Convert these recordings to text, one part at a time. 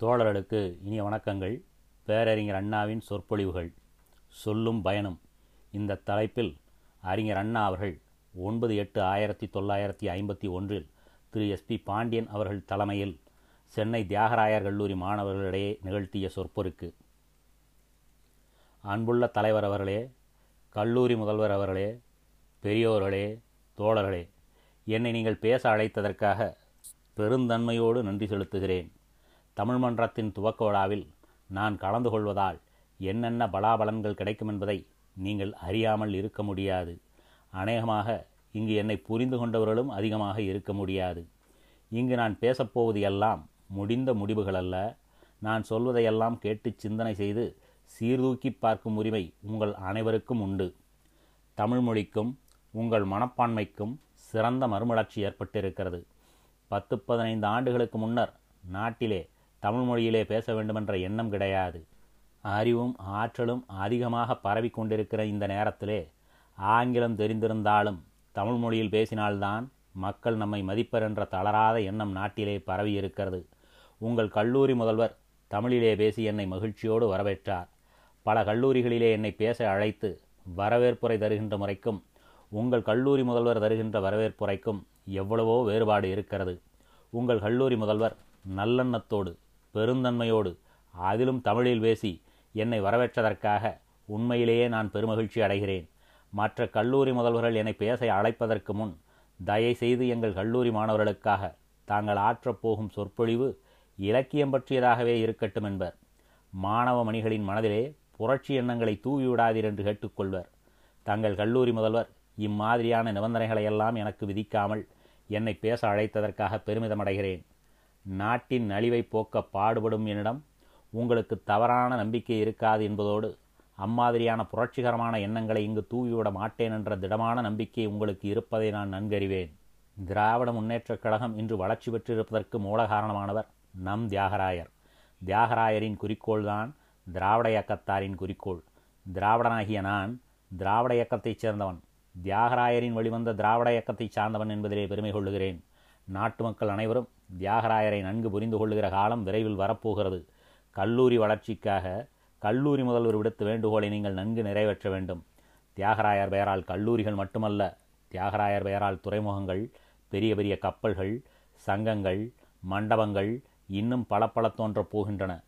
தோழர்களுக்கு இனிய வணக்கங்கள். பேரறிஞர் அண்ணாவின் சொற்பொழிவுகள். சொல்லும் பயணம். இந்த தலைப்பில் அறிஞர் அண்ணா அவர்கள் ஒன்பது எட்டு ஆயிரத்தி தொள்ளாயிரத்தி ஐம்பத்தி ஒன்றில் திரு. எஸ்பி பாண்டியன் அவர்கள் தலைமையில் சென்னை தியாகராயர் கல்லூரி மாணவர்களிடையே நிகழ்த்திய சொற்பொருக்கு அன்புள்ள தலைவர் அவர்களே கல்லூரி முதல்வர் அவர்களே பெரியோர்களே தோழர்களே என்னை நீங்கள் பேச அழைத்ததற்காக பெருந்தன்மையோடு நன்றி செலுத்துகிறேன். தமிழ் மன்றத்தின் துவக்க விழாவில் நான் கலந்து கொள்வதால் என்னென்ன பலாபலன்கள் கிடைக்கும் என்பதை நீங்கள் அறியாமல் இருக்க முடியாது. அநேகமாக இங்கு என்னை புரிந்து கொண்டவர்களும் அதிகமாக இருக்க முடியாது. இங்கு நான் பேசப்போவது எல்லாம் முடிந்த முடிவுகள் அல்ல. நான் சொல்வதையெல்லாம் கேட்டு சிந்தனை செய்து சீர்தூக்கி பார்க்கும் உரிமை உங்கள் அனைவருக்கும் உண்டு. தமிழ் மொழிக்கும் உங்கள் மனப்பான்மைக்கும் சிறந்த மறுமலர்ச்சி ஏற்பட்டிருக்கிறது. பத்து பதினைந்து ஆண்டுகளுக்கு முன்னர் நாட்டிலே தமிழ் மொழியிலே பேச வேண்டுமென்ற எண்ணம் கிடையாது. அறிவும் ஆற்றலும் அதிகமாக பரவி கொண்டிருக்கிற இந்த நேரத்திலே ஆங்கிலம் தெரிந்திருந்தாலும் தமிழ் மொழியில் பேசினால்தான் மக்கள் நம்மை மதிப்பர் என்ற தளராத எண்ணம் நாட்டிலே பரவி இருக்கிறது உங்கள் கல்லூரி முதல்வர் தமிழிலே பேசி என்னை மகிழ்ச்சியோடு வரவேற்றார். பல கல்லூரிகளிலே என்னை பேச அழைத்து வரவேற்புரை தருகின்ற முறைக்கும் உங்கள் கல்லூரி முதல்வர் தருகின்ற வரவேற்புரைக்கும் எவ்வளவோ வேறுபாடு இருக்கிறது. உங்கள் கல்லூரி முதல்வர் நல்லெண்ணத்தோடு பெருந்தன்மையோடு அதிலும் தமிழில் பேசி என்னை வரவேற்றதற்காக உண்மையிலேயே நான் பெருமகிழ்ச்சி அடைகிறேன். மற்ற கல்லூரி முதல்வர்கள் என்னை பேச அழைப்பதற்கு முன் தயவுசெய்து எங்கள் கல்லூரி மாணவர்களுக்காக தாங்கள் ஆற்றப் போகும் சொற்பொழிவு இலக்கியம் பற்றியதாகவே இருக்கட்டும் என்பர். மாணவ மணிகளின் மனதிலே புரட்சி எண்ணங்களை தூவி விடாதீர் என்று கேட்டுக்கொள்வர் தங்கள் கல்லூரி முதல்வர் இம்மாதிரியான நிபந்தனைகளையெல்லாம் எனக்கு விதிக்காமல் என்னை பேச அழைத்ததற்காக பெருமிதமடைகிறேன் நாட்டின் நலிவை போக்க பாடுபடும் என்னிடம் உங்களுக்கு தவறான நம்பிக்கை இருக்காது என்பதோடு அம்மாதிரியான புரட்சிகரமான எண்ணங்களை இங்கு தூவிவிட மாட்டேன் என்ற திடமான நம்பிக்கை உங்களுக்கு இருப்பதை நான் நன்கறிவேன். திராவிட முன்னேற்றக் கழகம் இன்று வளர்ச்சி பெற்றிருப்பதற்கு மூல காரணமானவர் நம் தியாகராயர். தியாகராயரின் குறிக்கோள்தான் திராவிட இயக்கத்தாரின் குறிக்கோள். திராவிடனாகிய நான் திராவிட இயக்கத்தைச் சேர்ந்தவன். தியாகராயரின் வழிவந்த திராவிட இயக்கத்தைச் சார்ந்தவன் என்பதிலே பெருமை கொள்ளுகிறேன். நாட்டு மக்கள் அனைவரும் தியாகராயரை நன்கு புரிந்து கொள்ளுகிற காலம் விரைவில் வரப்போகிறது. கல்லூரி வளர்ச்சிக்காக கல்லூரி முதல்வர் விடுத்த வேண்டுகோளை நீங்கள் நன்கு நிறைவேற்ற வேண்டும். தியாகராயர் பெயரால் கல்லூரிகள் மட்டுமல்ல தியாகராயர் பெயரால் துறைமுகங்கள் பெரிய பெரிய கப்பல்கள் சங்கங்கள் மண்டபங்கள் இன்னும் பல பல தோன்றப் போகின்றன.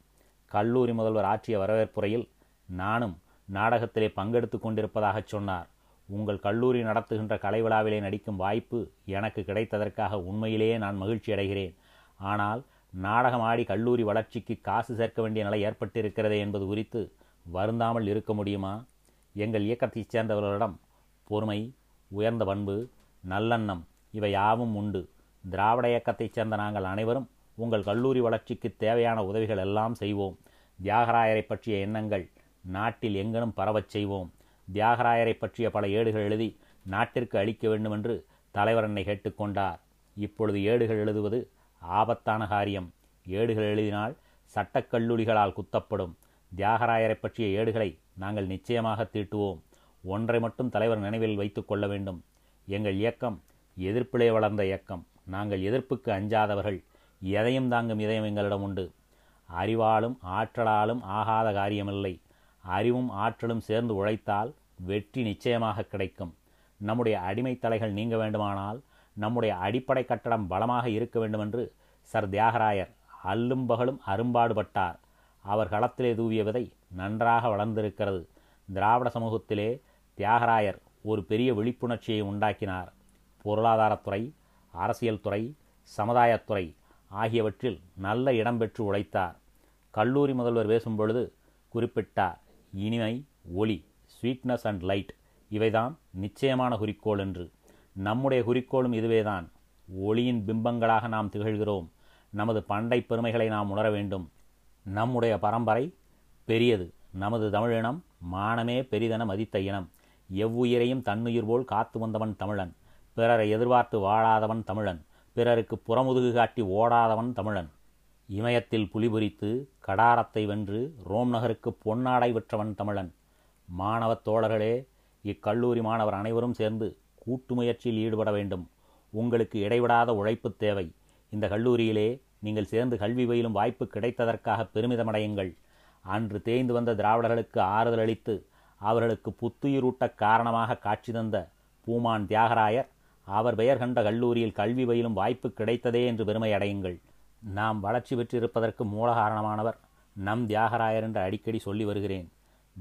கல்லூரி முதல்வர் ஆற்றிய வரவேற்புரையில் நானும் நாடகத்திலே பங்கெடுத்து கொண்டிருப்பதாகச் சொன்னார். உங்கள் கல்லூரி நடத்துகின்ற கலை விழாவிலே நடிக்கும் வாய்ப்பு எனக்கு கிடைத்ததற்காக உண்மையிலேயே நான் மகிழ்ச்சி அடைகிறேன். ஆனால் நாடகம் ஆடி கல்லூரி வளர்ச்சிக்கு காசு சேர்க்க வேண்டிய நிலை ஏற்பட்டிருக்கிறதே என்பது குறித்து வருந்தாமல் இருக்க முடியுமா? எங்கள் இயக்கத்தைச் சேர்ந்தவர்களிடம் பொறுமை உயர்ந்த பண்பு நல்லெண்ணம் இவை யாவும் உண்டு. திராவிட இயக்கத்தைச் சேர்ந்த நாங்கள் அனைவரும் உங்கள் கல்லூரி வளர்ச்சிக்கு தேவையான உதவிகள் எல்லாம் செய்வோம். தியாகராயரை பற்றிய எண்ணங்கள் நாட்டில் எங்கனும் பரவச் செய்வோம். தியாகராயரை பற்றிய பல ஏடுகள் எழுதி நாட்டிற்கு அளிக்க வேண்டுமென்று தலைவர் என்னை கேட்டுக்கொண்டார் இப்பொழுது ஏடுகள் எழுதுவது ஆபத்தான காரியம். ஏடுகள் எழுதினால் சட்டக்கல்லூரிகளால் குத்தப்படும். தியாகராயரை பற்றிய ஏடுகளை நாங்கள் நிச்சயமாக தீட்டுவோம். ஒன்றை மட்டும் தலைவர் நினைவில் வைத்து கொள்ள வேண்டும். எங்கள் இயக்கம் எதிர்ப்பிலே வளர்ந்த இயக்கம். நாங்கள் எதிர்ப்புக்கு அஞ்சாதவர்கள். எதையும் தாங்கும் இதயம் எங்களிடம் உண்டு. அறிவாலும் ஆற்றலாலும் ஆகாத காரியமில்லை. அறிவும் ஆற்றலும் சேர்ந்து உழைத்தால் வெற்றி நிச்சயமாக கிடைக்கும். நம்முடைய அடிமை தலைகள் நீங்க வேண்டுமானால் நம்முடைய அடிப்படை கட்டடம் பலமாக இருக்க வேண்டுமென்று சர் தியாகராயர் அல்லும் பகலும் அரும்பாடுபட்டார். அவர் களத்திலே தூவிய விதை நன்றாக வளர்ந்திருக்கிறது. திராவிட சமூகத்திலே தியாகராயர் ஒரு பெரிய விழிப்புணர்ச்சியை உண்டாக்கினார். பொருளாதாரத்துறை அரசியல் துறை சமுதாயத்துறை ஆகியவற்றில் நல்ல இடம் பெற்று உழைத்தார். கல்லூரி முதல்வர் பேசும் பொழுது குறிப்பிட்டார் இனிமை ஒளி ஸ்வீட்னஸ் அண்ட் லைட் இவைதான் நிச்சயமான குறிக்கோள் என்று. நம்முடைய குறிக்கோளும் இதுவேதான். ஒளியின் பிம்பங்களாக நாம் திகழ்கிறோம். நமது பண்டை பெருமைகளை நாம் உணர வேண்டும். நம்முடைய பரம்பரை பெரியது. நமது தமிழினம் மானமே பெரிதென மதித்த இனம். எவ்வுயிரையும் தன்னுயிர் போல் காத்து வந்தவன் தமிழன். பிறரை எதிர்பார்த்து வாழாதவன் தமிழன். பிறருக்கு புறமுதுகு காட்டி ஓடாதவன் தமிழன். இமயத்தில் புலிபுரித்து கடாரத்தை வென்று ரோம் நகருக்கு பொன்னாடை விற்றவன் தமிழன். மாணவத் தோழர்களே இக்கல்லூரி மாணவர் அனைவரும் சேர்ந்து கூட்டு முயற்சியில் ஈடுபட வேண்டும். உங்களுக்கு இடைவிடாத உழைப்பு தேவை. இந்த கல்லூரியிலே நீங்கள் சேர்ந்து கல்வி பயிலும் வாய்ப்பு கிடைத்ததற்காக பெருமிதமடையுங்கள். அன்று தேய்ந்து வந்த திராவிடர்களுக்கு ஆறுதல் அளித்து அவர்களுக்கு புத்துயிரூட்ட காரணமாக காட்சி தந்த பூமான் தியாகராயர் அவர் பெயர் கண்ட கல்லூரியில் கல்வி பயிலும் வாய்ப்பு கிடைத்ததே என்று பெருமை அடையுங்கள் நாம் வளர்ச்சி பெற்றிருப்பதற்கு மூல காரணமானவர் நம் தியாகராயர் என்று அடிக்கடி சொல்லி வருகிறேன்.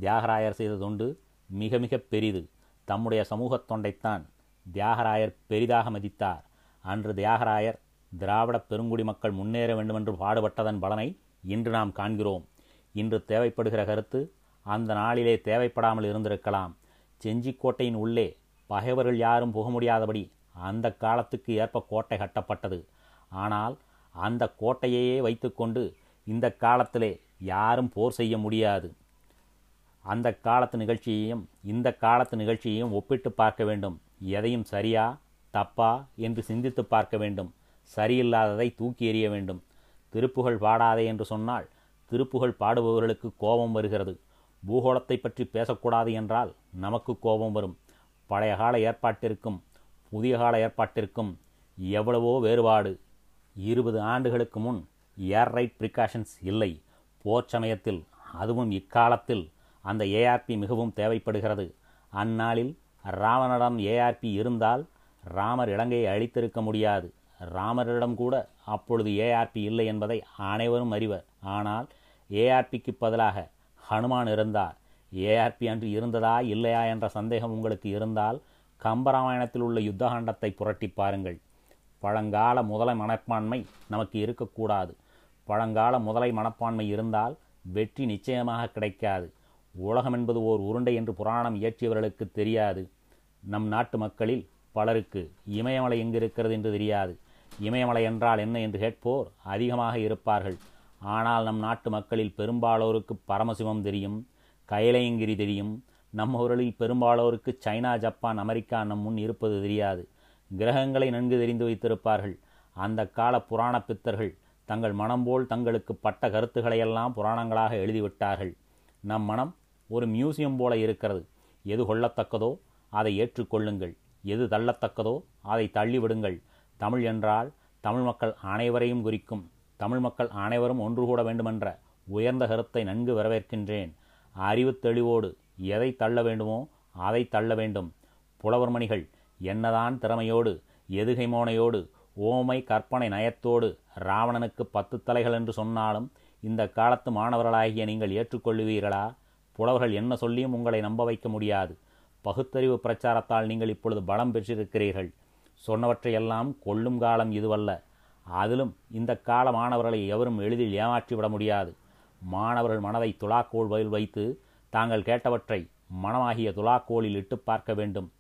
தியாகராயர் செய்த தொண்டு மிக மிக பெரிது. தம்முடைய சமூகத் தொண்டைத்தான் தியாகராயர் பெரிதாக மதித்தார். அன்று தியாகராயர் திராவிட பெருங்குடி மக்கள் முன்னேற வேண்டுமென்று பாடுபட்டதன் பலனை இன்று நாம் காண்கிறோம். இன்று தேவைப்படுகிற கருத்து அந்த நாளிலே தேவைப்படாமல் இருந்திருக்கலாம். செஞ்சிக்கோட்டையின் உள்ளே பகைவர்கள் யாரும் புக முடியாதபடி அந்த காலத்துக்கு ஏற்ப கோட்டை கட்டப்பட்டது. ஆனால் அந்த கோட்டையையே வைத்துக்கொண்டு இந்த காலத்திலே யாரும் போர் செய்ய முடியாது. அந்த காலத்து நிகழ்ச்சியையும் இந்த காலத்து நிகழ்ச்சியையும் ஒப்பிட்டு பார்க்க வேண்டும். எதையும் சரியா தப்பா என்று சிந்தித்து பார்க்க வேண்டும். சரியில்லாததை தூக்கி எறிய வேண்டும். திருப்புகழ் பாடாதே என்று சொன்னால் திருப்புகழ் பாடுபவர்களுக்கு கோபம் வருகிறது. பூகோளத்தை பற்றி பேசக்கூடாது என்றால் நமக்கு கோபம் வரும். பழைய கால ஏற்பாட்டிற்கும் புதிய கால ஏற்பாட்டிற்கும் எவ்வளவோ வேறுபாடு. இருபது ஆண்டுகளுக்கு முன் ஏர் ரைட் ப்ரிகாஷன்ஸ் இல்லை. போர் சமயத்தில் அதுவும் இக்காலத்தில் அந்த ஏஆர்பி மிகவும் தேவைப்படுகிறது. அந்நாளில் ராவனிடம் ஏஆர்பி இருந்தால் ராமர் இலங்கையை அழித்திருக்க முடியாது. ராமரிடம் கூட அப்பொழுது ஏஆர்பி இல்லை என்பதை அனைவரும் அறிவர். ஆனால் ஏஆர்பிக்கு பதிலாக ஹனுமான் இருந்தார். ஏஆர்பி அன்று இருந்ததா இல்லையா என்ற சந்தேகம் உங்களுக்கு இருந்தால் கம்பராமாயணத்தில் உள்ள யுத்தகாண்டத்தை புரட்டி பாருங்கள். பழங்கால முதலை மனப்பான்மை நமக்கு இருக்கக்கூடாது. பழங்கால முதலை மனப்பான்மை இருந்தால் வெற்றி நிச்சயமாக கிடைக்காது. உலகம் என்பது ஓர் உருண்டை என்று புராணம் இயற்றியவர்களுக்கு தெரியாது. நம் நாட்டு மக்களில் பலருக்கு இமயமலை எங்கு இருக்கிறது என்று தெரியாது. இமயமலை என்றால் என்ன என்று கேட்போர் அதிகமாக இருப்பார்கள். ஆனால் நம் நாட்டு மக்களில் பெரும்பாலோருக்கு பரமசிவம் தெரியும் கைலையங்கிரி தெரியும். நம்ம ஊரில் பெரும்பாலோருக்கு சைனா ஜப்பான் அமெரிக்கா நம் முன் இருப்பது தெரியாது. கிரகங்களை நன்கு தெரிந்து வைத்திருப்பார்கள். அந்த கால புராண பித்தர்கள் தங்கள் மனம் போல் தங்களுக்கு பட்ட கருத்துக்களையெல்லாம் புராணங்களாக எழுதிவிட்டார்கள். நம் மனம் ஒரு மியூசியம் போல இருக்கிறது. எது கொள்ளத்தக்கதோ அதை ஏற்றுக்கொள்ளுங்கள். எது தள்ளத்தக்கதோ அதை தள்ளிவிடுங்கள். தமிழ் என்றால் தமிழ் மக்கள் அனைவரையும் குறிக்கும். தமிழ் மக்கள் அனைவரும் ஒன்று கூட வேண்டுமென்ற உயர்ந்த கருத்தை நன்கு வரவேற்கின்றேன். அறிவு தெளிவோடு எதை தள்ள வேண்டுமோ அதை தள்ள வேண்டும். புலவர்மணிகள் என்னதான் திறமையோடு எதுகை மோனையோடு ஓமை கற்பனை நயத்தோடு ராவணனுக்கு பத்து தலைகள் என்று சொன்னாலும் இந்த காலத்து மாணவர்களாகிய நீங்கள் ஏற்றுக்கொள்ளுவீர்களா? புலவர்கள் என்ன சொல்லியும் உங்களை நம்ப வைக்க முடியாது. பகுத்தறிவு பிரச்சாரத்தால் நீங்கள் இப்பொழுது பலம் பெற்றிருக்கிறீர்கள். சொன்னவற்றையெல்லாம் கொள்ளும் காலம் இதுவல்ல. அதிலும் இந்த கால மாணவர்களை எவரும் எளிதில் ஏமாற்றிவிட முடியாது. மாணவர்கள் மனதை துலாக்கோல் வயல் வைத்து தாங்கள் கேட்டவற்றை மனமாகிய துலாக்கோலில் இட்டு பார்க்க வேண்டும்.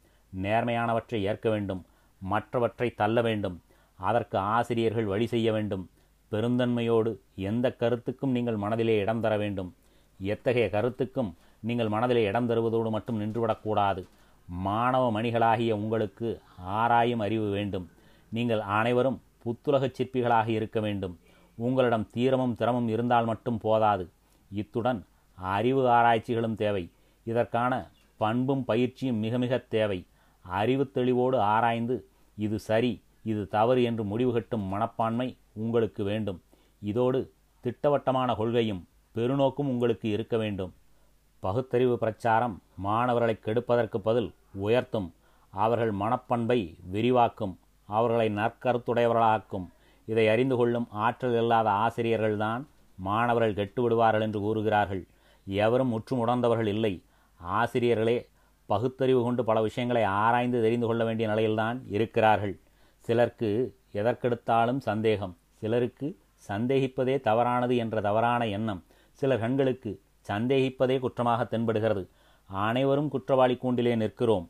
நேர்மையானவற்றை ஏற்க வேண்டும் மற்றவற்றை தள்ள வேண்டும் அதற்கு ஆசிரியர்கள் வழி செய்ய வேண்டும் பெருந்தன்மையோடு எந்த கருத்துக்கும் நீங்கள் மனதிலே இடம் தர வேண்டும் எத்தகைய கருத்துக்கும் நீங்கள் மனதிலே இடம் தருவதோடு மட்டும் நின்றுவிடக்கூடாது மாணவ மணிகளாகிய உங்களுக்கு ஆராயும் அறிவு வேண்டும் நீங்கள் அனைவரும் புத்துலகச் சிற்பிகளாக இருக்க வேண்டும் உங்களிடம் தீரமும் திறமும் இருந்தால் மட்டும் போதாது இத்துடன் அறிவு ஆராய்ச்சிகளும் தேவை இதற்கான பண்பும் பயிற்சியும் மிக மிக தேவை. அறிவு தெளிவோடு ஆராய்ந்து இது சரி இது தவறு என்று முடிவு கட்டும் மனப்பான்மை உங்களுக்கு வேண்டும். இதோடு திட்டவட்டமான கொள்கையும் பெருநோக்கும் உங்களுக்கு இருக்க வேண்டும். பகுத்தறிவு பிரச்சாரம் மாணவர்களை கெடுப்பதற்கு பதில் உயர்த்தும் அவர்கள் மனப்பண்பை விரிவாக்கும் அவர்களை நற்கருத்துடையவர்களாக்கும். இதை அறிந்து கொள்ளும் ஆற்றல் இல்லாத ஆசிரியர்கள்தான் மாணவர்கள் கெட்டு விடுவார்கள் என்று கூறுகிறார்கள். எவரும் முற்றுமுடர்ந்தவர்கள் இல்லை. ஆசிரியர்களே பகுத்தறிவு கொண்டு பல விஷயங்களை ஆராய்ந்து தெரிந்து கொள்ள வேண்டிய நிலையில்தான் இருக்கிறார்கள். சிலருக்கு எதற்கெடுத்தாலும் சந்தேகம் சிலருக்கு சந்தேகிப்பதே தவறானது என்ற தவறான எண்ணம் சிலர் கண்களுக்கு சந்தேகிப்பதே குற்றமாக தென்படுகிறது. அனைவரும் குற்றவாளி கூண்டிலே நிற்கிறோம்.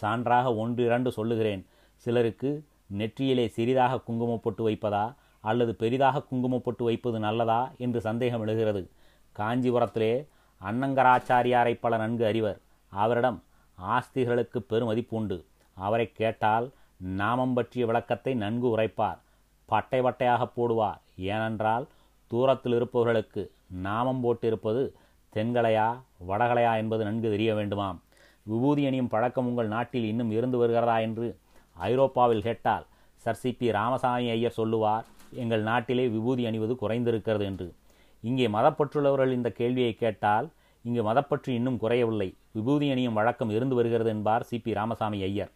சான்றாக ஒன்றிரண்டு சொல்லுகிறேன். சிலருக்கு நெற்றியிலே சிறிதாக குங்குமம் போட்டு வைப்பதா அல்லது பெரிதாக குங்குமம் போட்டு வைப்பது நல்லதா என்று சந்தேகம் எழுகிறது. காஞ்சிபுரத்திலே அன்னங்கராச்சாரியாரை பல நன்கு அறிவர். அவரிடம் ஆஸ்திகளுக்கு பெருமதிப்பு உண்டு. அவரை கேட்டால் நாமம் பற்றிய விளக்கத்தை நன்கு உரைப்பார் பட்டை பட்டையாக போடுவார். ஏனென்றால் தூரத்தில் இருப்பவர்களுக்கு நாமம் போட்டிருப்பது தென்கலையா வடகலையா என்பது நன்கு தெரிய வேண்டுமாம். விபூதி அணியும் பழக்கம் உங்கள் நாட்டில் இன்னும் இருந்து வருகிறதா? என்று ஐரோப்பாவில் கேட்டால் sir C. P. Ramaswami Iyer சொல்லுவார் எங்கள் நாட்டிலே விபூதி அணிவது குறைந்திருக்கிறது என்று. இங்கே மதப்பற்றுள்ளவர்கள் இந்த கேள்வியை கேட்டால் இங்கு மதப்பற்று இன்னும் குறையவில்லை. விபூதி அணியும் வழக்கம் இருந்து வருகிறது என்பார் சிபி ராமசாமி ஐயர்.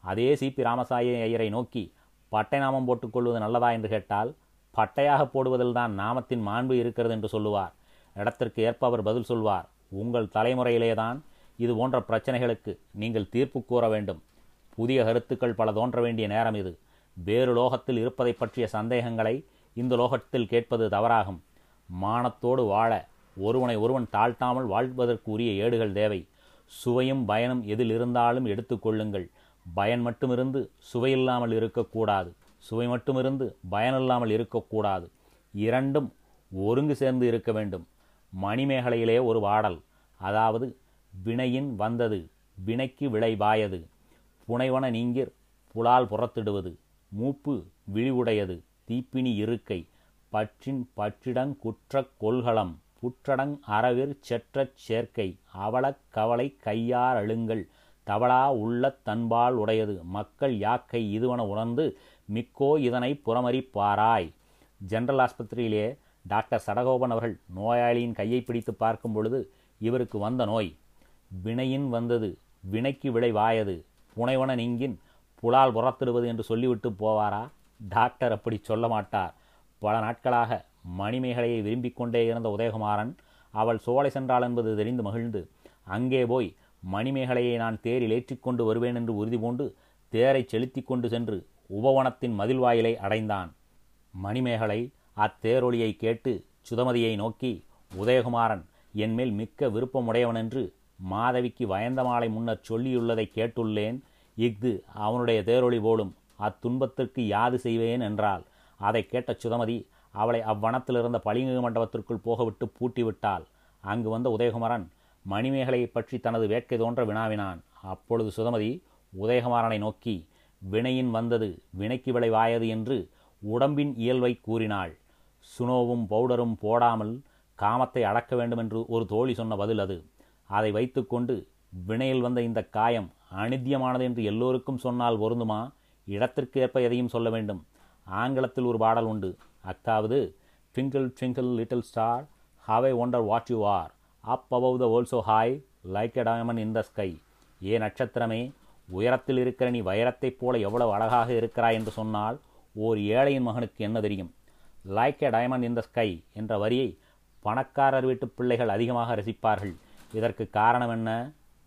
அதே சிபி ராமசாமி ஐயரை நோக்கி பட்டை நாமம் போட்டுக்கொள்வது நல்லதா? என்று கேட்டால் பட்டையாக போடுவதில் தான் நாமத்தின் மாண்பு இருக்கிறது என்று சொல்லுவார். இடத்திற்கு ஏற்ப அவர் பதில் சொல்வார். உங்கள் தலைமுறையிலேதான் இது போன்ற பிரச்சனைகளுக்கு நீங்கள் தீர்ப்பு கூற வேண்டும். புதிய கருத்துக்கள் பல தோன்ற வேண்டிய நேரம் இது. வேறு லோகத்தில் இருப்பதை பற்றிய சந்தேகங்களை இந்த லோகத்தில் கேட்பது தவறாகும். மானத்தோடு வாழ ஒருவனை ஒருவன் தாழ்த்தாமல் வாழ்வதற்குரிய ஏடுகள் தேவை. சுவையும் பயனும் எதில் இருந்தாலும் எடுத்துக்கொள்ளுங்கள் பயன் மட்டுமிருந்து சுவையில்லாமல் இருக்கக்கூடாது. சுவை மட்டுமிருந்து பயனில்லாமல் இருக்கக்கூடாது. இரண்டும் ஒருங்கு சேர்ந்து இருக்க வேண்டும். மணிமேகலையிலே ஒரு வாடல். அதாவது வினையின் வந்தது. வினைக்கு விளைவாயது புனைவன நீங்கிர் புலால் புறத்திடுவது. மூப்பு விழிவுடையது. தீப்பினி இருக்கை. பற்றின் பற்றிடங் குற்றக் கொள்கலம் புற்றடங் அறவிற் செற்றச் சேர்க்கை அவலக் கவலை கையார் அழுங்கள் தவளா உள்ள தன்பால் உடையது மக்கள் யாக்கை இதுவன உணர்ந்து மிக்கோ இதனை புறமறிப்பாராய். ஜெனரல் ஆஸ்பத்திரியிலே டாக்டர் சடகோபன் அவர்கள் நோயாளியின் கையை பிடித்து பார்க்கும் பொழுது இவருக்கு வந்த நோய். வினையின் வந்தது வினைக்கு விளைவாயது புனைவன நீங்கின் புலால் புறத்திடுவது என்று சொல்லிவிட்டு போவாரா? டாக்டர் அப்படி சொல்ல மாட்டார். பல நாட்களாக மணிமேகலையை விரும்பிக் கொண்டே இருந்த உதயகுமாரன் அவள் சோலை சென்றாள் என்பது தெரிந்து மகிழ்ந்து அங்கே போய் மணிமேகலையை நான் தேரில் ஏற்றிக்கொண்டு வருவேன் என்று உறுதி பூண்டு தேரை செலுத்தி கொண்டு சென்று உபவனத்தின் மதில் வாயிலை அடைந்தான். மணிமேகலை அத்தேரொலியை கேட்டு சுதமதியை நோக்கி உதயகுமாரன் என்மேல் மிக்க விருப்பமுடையவனென்று மாதவிக்கு வயந்தமாலை முன்னர் சொல்லியுள்ளதை கேட்டுள்ளேன். இஃது அவனுடைய தேரொளி போலும் அத்துன்பத்திற்கு யாது செய்வேன் என்றால் அதை கேட்ட சுதமதி அவளை அவ்வனத்திலிருந்த பளிங்கு மண்டபத்திற்குள் போகவிட்டு பூட்டிவிட்டாள். அங்கு வந்த உதயகுமாரன் மணிமேகலையை பற்றி தனது வேட்கை தோன்ற வினாவினான். அப்பொழுது சுதமதி உதயகுமாரனை நோக்கி வினையின் வந்தது வினைக்கு விளைவாயது என்று உடம்பின் இயல்பை கூறினாள். சுனோவும் பவுடரும் போடாமல் காமத்தை அடக்க வேண்டும் என்று ஒரு தோழி சொன்ன பதில் அது. அதை வைத்துக்கொண்டு வினையில் வந்த இந்த காயம் அனித்தியமானது என்று எல்லோருக்கும் சொன்னால் பொருந்துமா? இடத்திற்கு ஏற்ப எதையும் சொல்ல வேண்டும். ஆங்கிலத்தில் ஒரு பாடல் உண்டு. அத்தாவது twinkle twinkle little star how I wonder what you are up above the world so high like a diamond in the sky ஏ நட்சத்திரமே உயரத்தில் இருக்கிற நீ வைரத்தைப் போல எவ்வளவு அழகாக இருக்கிறாய் என்று சொன்னால் ஓர் ஏழையின் மகனுக்கு என்ன தெரியும்? Like a diamond in the sky என்ற வரியை பணக்காரர் வீட்டு பிள்ளைகள் அதிகமாக ரசிப்பார்கள். இதற்கு காரணம் என்ன?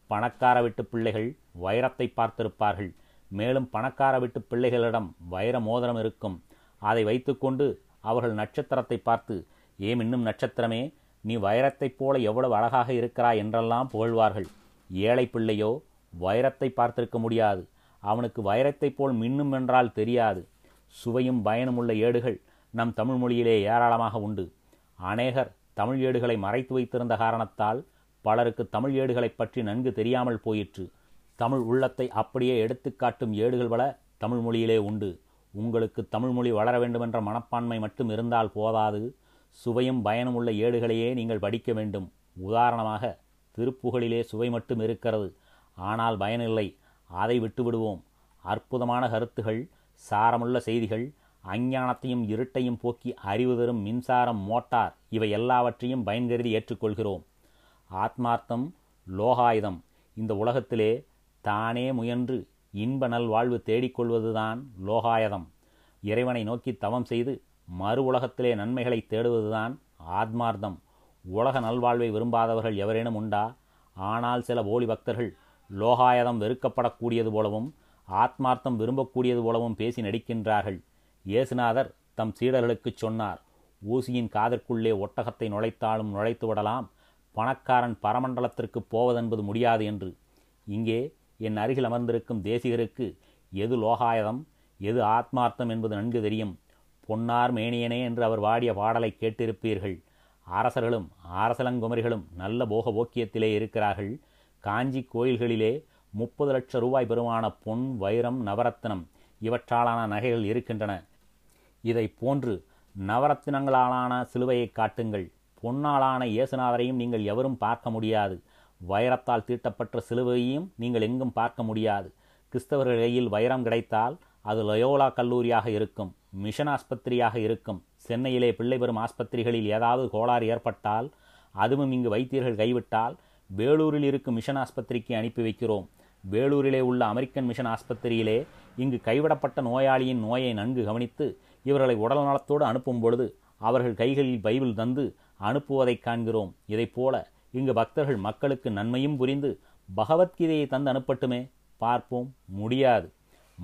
பணக்கார வீட்டு பிள்ளைகள் வைரத்தை பார்த்திருப்பார்கள். மேலும் பணக்கார வீட்டு பிள்ளைகளிடம் வைர மோதிரம் இருக்கும். அதை வைத்துக்கொண்டு அவர்கள் நட்சத்திரத்தை பார்த்து ஏம் இன்னும் நட்சத்திரமே நீ வைரத்தைப் போல எவ்வளவு அழகாக இருக்கிறாய் என்றெல்லாம் புகழ்வார்கள். ஏழை பிள்ளையோ வைரத்தை பார்த்திருக்க முடியாது. அவனுக்கு வைரத்தைப் போல் மின்னும் என்றால் தெரியாது. சுவையும் பயனுமுள்ள ஏடுகள் நம் தமிழ் மொழியிலே ஏராளமாக உண்டு. அநேகர் தமிழ் ஏடுகளை மறைத்து வைத்திருந்த காரணத்தால் பலருக்கு தமிழ் ஏடுகளைப் பற்றி நன்கு தெரியாமல் போயிற்று. தமிழ் உள்ளத்தை அப்படியே எடுத்துக்காட்டும் ஏடுகள் பல தமிழ் மொழியிலே உண்டு. உங்களுக்கு தமிழ்மொழி வளர வேண்டுமென்ற மனப்பான்மை மட்டும் இருந்தால் போதாது. சுவையும் பயனும் உள்ள ஏடுகளையே நீங்கள் படிக்க வேண்டும். உதாரணமாக திருப்புகழிலே சுவை மட்டும் இருக்கிறது. ஆனால் பயனில்லை. அதை விட்டுவிடுவோம். அற்புதமான கருத்துகள் சாரமுள்ள செய்திகள் அஞ்ஞானத்தையும் இருட்டையும் போக்கி அறிவு தரும் மின்சாரம் மோட்டார் இவை எல்லாவற்றையும் பயன்கருதி ஏற்றுக்கொள்கிறோம். ஆத்மார்த்தம் லோகாயுதம். இந்த உலகத்திலே தானே முயன்று இன்ப நல்வாழ்வு தேடிக்கொள்வதுதான் லோகாயதம். இறைவனை நோக்கி தவம் செய்து மறு உலகத்திலே நன்மைகளை தேடுவதுதான் ஆத்மார்த்தம். உலக நல்வாழ்வை விரும்பாதவர்கள் எவரேனும் உண்டா? ஆனால் சில போலி பக்தர்கள் லோகாயதம் வெறுக்கப்படக்கூடியது போலவும் ஆத்மார்த்தம் விரும்பக்கூடியது போலவும் பேசி நடிக்கின்றார்கள். இயேசுநாதர் தம் சீடர்களுக்குச் சொன்னார் ஊசியின் காதற்குள்ளே ஒட்டகத்தை நுழைத்தாலும் நுழைத்து விடலாம் பணக்காரன் பரமண்டலத்திற்கு போவதென்பது முடியாது என்று. இங்கே என் அருகில் அமர்ந்திருக்கும் தேசிகருக்கு எது லோகாயதம் எது ஆத்மார்த்தம் என்பது நன்கு தெரியும். பொன்னார் மேனியனே என்று அவர் வாடிய பாடலை கேட்டிருப்பீர்கள். அரசர்களும் அரசலங்குமரிகளும் நல்ல போக போக்கியத்திலே இருக்கிறார்கள். காஞ்சி கோயில்களிலே முப்பது லட்சம் ரூபாய் பெருமான பொன் வைரம் நவரத்தினம் இவற்றாலான நகைகள் இருக்கின்றன. இதை போன்று நவரத்தினங்களாலான சிலுவையை காட்டுங்கள். பொன்னாலான இயேசுநாதரையும் நீங்கள் எவரும் பார்க்க முடியாது. வைரத்தால் தீட்டப்பட்ட சிலுவையையும் நீங்கள் எங்கும் பார்க்க முடியாது. கிறிஸ்தவர்கள் கையில் வைரம் கிடைத்தால் அது லயோலா கல்லூரியாக இருக்கும் மிஷன் ஆஸ்பத்திரியாக இருக்கும். சென்னையிலே பிள்ளை பெறும் ஆஸ்பத்திரிகளில் ஏதாவது கோளாறு ஏற்பட்டால் அதுவும் இங்கு வைத்தியர்கள் கைவிட்டால் வேலூரில் இருக்கும் மிஷன் ஆஸ்பத்திரிக்கு அனுப்பி வைக்கிறோம். வேலூரிலே உள்ள அமெரிக்கன் மிஷன் ஆஸ்பத்திரியிலே இங்கு கைவிடப்பட்ட நோயாளியின் நோயை நன்கு கவனித்து இவர்களை உடல் நலத்தோடு அனுப்பும் பொழுது அவர்கள் கைகளில் பைபிள் தந்து அனுப்புவதைக் காண்கிறோம். இதைப்போல இங்கு பக்தர்கள் மக்களுக்கு நன்மையும் புரிந்து பகவத்கீதையை தந்து அனுப்பட்டுமே பார்ப்போம். முடியாது.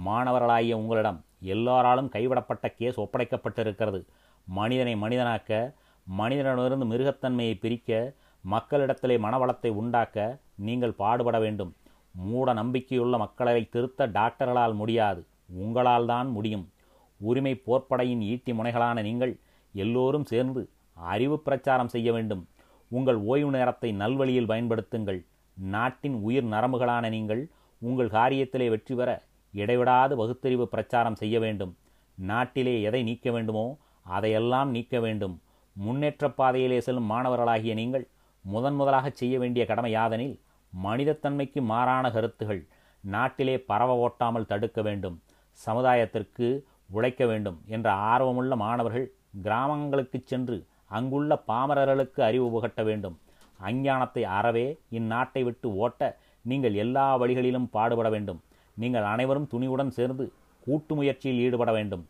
மாணவர்களாகிய உங்களிடம் எல்லாராலும் கைவிடப்பட்ட கேஸ் ஒப்படைக்கப்பட்டிருக்கிறது. மனிதனை மனிதனாக்க மனிதனிடமிருந்து மிருகத்தன்மையை பிரிக்க மக்களிடத்திலே மனவளத்தை உண்டாக்க நீங்கள் பாடுபட வேண்டும். மூட நம்பிக்கையுள்ள மக்களை திருத்த டாக்டர்களால் முடியாது. உங்களால் தான் முடியும். உரிமை போர்ப்படையின் ஈட்டி முனைகளான நீங்கள் எல்லோரும் சேர்ந்து அறிவு பிரச்சாரம் செய்ய வேண்டும். உங்கள் ஓய்வு நேரத்தை நல்வழியில் பயன்படுத்துங்கள். நாட்டின் உயிர் நரம்புகளான நீங்கள் உங்கள் காரியத்திலே வெற்றி பெற இடைவிடாது வகுத்தறிவு பிரச்சாரம் செய்ய வேண்டும். நாட்டிலே எதை நீக்க வேண்டுமோ அதையெல்லாம் நீக்க வேண்டும். முன்னேற்ற பாதையிலே செல்லும் மாணவர்களாகிய நீங்கள் முதன் முதலாக செய்ய வேண்டிய கடமை யாதெனில் மனிதத்தன்மைக்கு மாறான கருத்துகள் நாட்டிலே பரவ ஓட்டாமல் தடுக்க வேண்டும். சமுதாயத்திற்கு உழைக்க வேண்டும் என்ற ஆர்வமுள்ள மாணவர்கள் கிராமங்களுக்கு சென்று அங்குள்ள பாமரர்களுக்கு அறிவு புகட்ட வேண்டும். அஞ்ஞானத்தை அறவே இந்நாட்டை விட்டு ஓட்ட நீங்கள் எல்லா வழிகளிலும் பாடுபட வேண்டும். நீங்கள் அனைவரும் துணிவுடன் சேர்ந்து கூட்டு முயற்சியில் ஈடுபட வேண்டும்.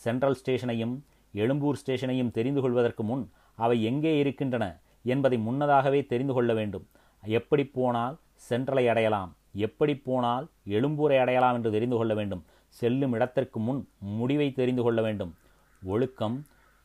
சென்ட்ரல் ஸ்டேஷனையும் எழும்பூர் ஸ்டேஷனையும் தெரிந்து கொள்வதற்கு முன் அவை எங்கே இருக்கின்றன என்பதை முன்னதாகவே தெரிந்து கொள்ள வேண்டும். எப்படி போனால் சென்ட்ரலை அடையலாம் எப்படி போனால் எழும்பூரை அடையலாம் என்று தெரிந்து கொள்ள வேண்டும். செல்லும் இடத்திற்கு முன் முடிவை தெரிந்து கொள்ள வேண்டும். ஒழுக்கம்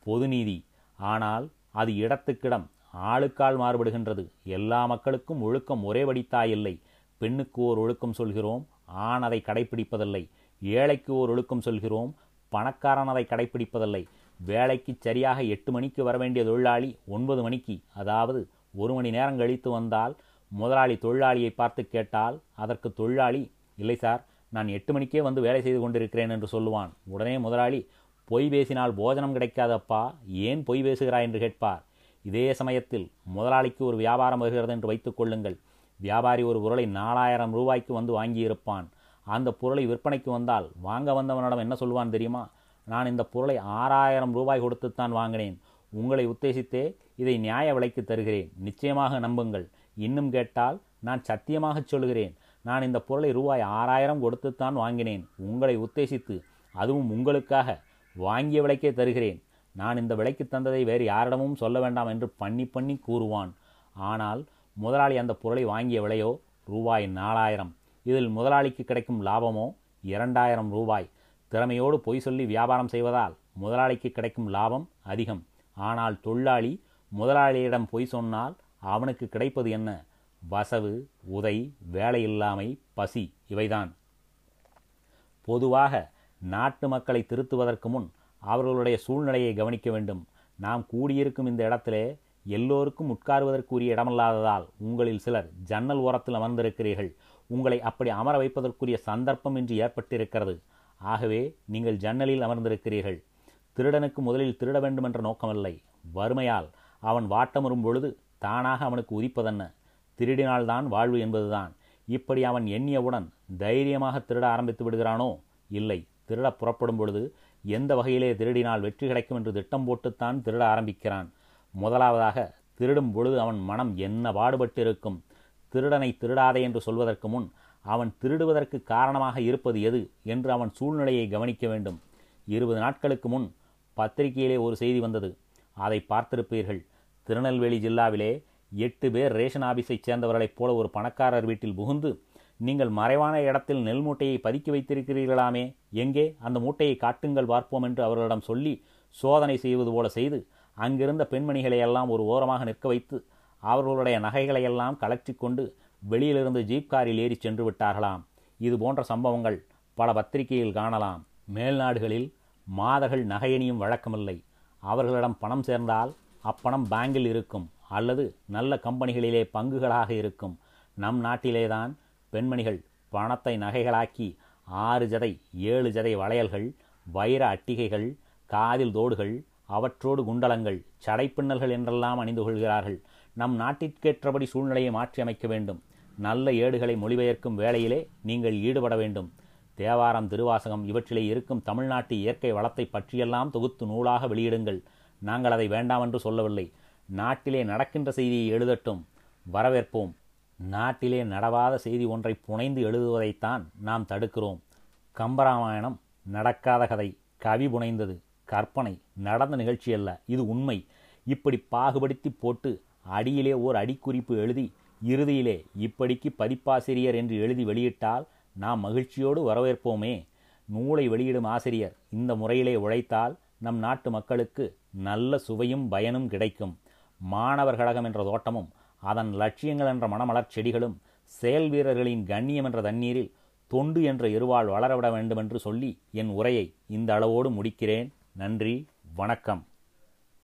பொதுநீதி ஆனால் அது இடத்துக்கிடம் ஆளுக்கால் மாறுபடுகின்றது. எல்லா மக்களுக்கும் ஒழுக்கம் ஒரேபடித்தாயில்லை பெண்ணுக்கு ஓர் ஒழுக்கம் சொல்கிறோம் ஆண் அதை கடைப்பிடிப்பதில்லை. ஏழைக்கு ஓர் ஒழுக்கம் சொல்கிறோம் பணக்காரன் அதை கடைப்பிடிப்பதில்லை. வேலைக்கு சரியாக எட்டு மணிக்கு வர வேண்டிய தொழிலாளி ஒன்பது மணிக்கு அதாவது ஒரு மணி நேரம் கழித்து வந்தால் முதலாளி தொழிலாளியை பார்த்து கேட்டால் அதற்கு தொழிலாளி இல்லை சார் நான் எட்டு மணிக்கே வந்து வேலை செய்து கொண்டிருக்கிறேன் என்று சொல்லுவான். உடனே முதலாளி பொய் பேசினால் போஜனம் கிடைக்காதப்பா ஏன் பொய் பேசுகிறாய் என்று கேட்பார். இதே சமயத்தில் முதலாளிக்கு ஒரு வியாபாரம் வருகிறது என்று வைத்துக் கொள்ளுங்கள். வியாபாரி ஒரு பொருளை நாலாயிரம் ரூபாய்க்கு வந்து வாங்கியிருப்பான். அந்த பொருளை விற்பனைக்கு வந்தால் வாங்க வந்தவனிடம் என்ன சொல்வான் தெரியுமா? நான் இந்த பொருளை ஆறாயிரம் ரூபாய் கொடுத்துத்தான் வாங்கினேன். உங்களை உத்தேசித்தே இதை நியாய விலைக்கு தருகிறேன். நிச்சயமாக நம்புங்கள். இன்னும் கேட்டால் நான் சத்தியமாகச் சொல்கிறேன் நான் இந்த பொருளை ரூபாய் ஆறாயிரம் கொடுத்துத்தான் வாங்கினேன். உங்களை உத்தேசித்து அதுவும் உங்களுக்காக. வாங்கிய விலைக்கே தருகிறேன். நான் இந்த விலைக்கு தந்ததை வேறு யாரிடமும் சொல்ல வேண்டாம் என்று பண்ணி பண்ணி கூறுவான். ஆனால் முதலாளி அந்த பொருளை வாங்கிய விலையோ ரூபாய் நாலாயிரம். இதில் முதலாளிக்கு கிடைக்கும் லாபமோ இரண்டாயிரம் ரூபாய். திறமையோடு பொய் சொல்லி வியாபாரம் செய்வதால் முதலாளிக்கு கிடைக்கும் லாபம் அதிகம். ஆனால் தொழிலாளி முதலாளியிடம் பொய் சொன்னால் அவனுக்கு கிடைப்பது என்ன? வசவு உதை வேலையில்லாமை பசி இவைதான். பொதுவாக நாட்டு மக்களை திருத்துவதற்கு முன் அவர்களுடைய சூழ்நிலையை கவனிக்க வேண்டும். நாம் கூடியிருக்கும் இந்த இடத்திலே எல்லோருக்கும் உட்காருவதற்குரிய இடமல்லாததால் உங்களில் சிலர் ஜன்னல் ஓரத்தில் அமர்ந்திருக்கிறீர்கள். உங்களை அப்படி அமர வைப்பதற்குரிய சந்தர்ப்பம் இன்றி ஏற்பட்டிருக்கிறது. ஆகவே நீங்கள் ஜன்னலில் அமர்ந்திருக்கிறீர்கள். திருடனுக்கு முதலில் திருட வேண்டும் என்ற நோக்கமில்லை. வறுமையால் அவன் வாட்டமுறும் பொழுது தானாக அவனுக்கு உதிப்பதென்ன? திருடினால்தான் வாழ்வு என்பதுதான். இப்படி அவன் எண்ணியவுடன் தைரியமாக திருட ஆரம்பித்து விடுகிறானோ? இல்லை. திருட புறப்படும் பொழுது எந்த வகையிலே திருடினால் வெற்றி கிடைக்கும் என்று திட்டம் போட்டுத்தான் திருட ஆரம்பிக்கிறான். முதலாவதாக திருடும் பொழுது அவன் மனம் என்ன பாடுபட்டு இருக்கும் திருடனை திருடாதே என்று சொல்வதற்கு முன் அவன் திருடுவதற்கு காரணமாக இருப்பது எது என்று அவன் சூழ்நிலையை கவனிக்க வேண்டும். இருபது நாட்களுக்கு முன் பத்திரிகையிலே ஒரு செய்தி வந்தது. அதை பார்த்திருப்பீர்கள். திருநெல்வேலி ஜில்லாவிலே எட்டு பேர் ரேஷன் ஆபீஸைச் சேர்ந்தவர்களைப் போல ஒரு பணக்காரர் வீட்டில் புகுந்து நீங்கள் மறைவான இடத்தில் நெல் மூட்டையை பதுக்கி வைத்திருக்கிறீர்களாமே? எங்கே? அந்த மூட்டையை காட்டுங்கள் பார்ப்போம் என்று அவர்களிடம் சொல்லி சோதனை செய்வது போல செய்து அங்கிருந்த பெண்மணிகளை எல்லாம் ஒரு ஓரமாக நிற்க வைத்து அவர்களுடைய நகைகளை எல்லாம் கலற்றி கொண்டு வெளியிலிருந்து ஜீப் காரில் ஏறி சென்று விட்டார்களாம். இது போன்ற சம்பவங்கள் பல பத்திரிகையில் காணலாம். மேல்நாடுகளில் மாதர்கள் நகையணியும் வழக்கமில்லை. அவர்களிடம் பணம் சேர்ந்தால் அப்பணம் பேங்கில் இருக்கும் அல்லது நல்ல கம்பெனிகளிலே பங்குகளாக இருக்கும். நம் நாட்டிலேதான் பெண்மணிகள் பணத்தை நகைகளாக்கி ஆறு ஜதை ஏழு ஜதை வளையல்கள் வைர அட்டிகைகள் காதில் தோடுகள் அவற்றோடு குண்டலங்கள் சடைப்பின்னல்கள் என்றெல்லாம் அணிந்து கொள்கிறார்கள். நம் நாட்டிற்கேற்றபடி சூழ்நிலையை மாற்றி அமைக்க வேண்டும். நல்ல ஏடுகளை மொழிபெயர்க்கும் வேலையிலே நீங்கள் ஈடுபட வேண்டும். தேவாரம் திருவாசகம் இவற்றிலே இருக்கும் தமிழ்நாட்டு இயற்கை வளத்தை பற்றியெல்லாம் தொகுத்து நூலாக வெளியிடுங்கள். நாங்கள் அதை வேண்டாம் என்று சொல்லவில்லை. நாட்டிலே நடக்கின்ற செய்தியை எழுதட்டும். வரவேற்போம். நாட்டிலே நடவாத செய்தி ஒன்றை புனைந்து எழுதுவதைத்தான் நாம் தடுக்கிறோம். கம்பராமாயணம் நடக்காத கதை கவி புனைந்தது கற்பனை நடந்த நிகழ்ச்சி அல்ல இது உண்மை. இப்படி பாகுபடுத்தி போட்டு அடியிலே ஓர் அடிக்குறிப்பு எழுதி இறுதியிலே இப்படிக்கு பதிப்பாசிரியர் என்று எழுதி வெளியிட்டால் நாம் மகிழ்ச்சியோடு வரவேற்போமே. நூலை வெளியிடும் ஆசிரியர் இந்த முறையிலே உழைத்தால் நம் நாட்டு மக்களுக்கு நல்ல சுவையும் பயனும் கிடைக்கும். மாணவர் கழகம் என்ற தோட்டமும் அதன் லட்சியங்கள் என்ற மணமலர் செடிகளும் செயல் வீரர்களின் கண்ணியம் என்ற தண்ணீரில் தொண்டு என்ற இருவாள் வளரவிட வேண்டுமென்று சொல்லி என் உரையை இந்த அளவோடு முடிக்கிறேன். நன்றி வணக்கம்.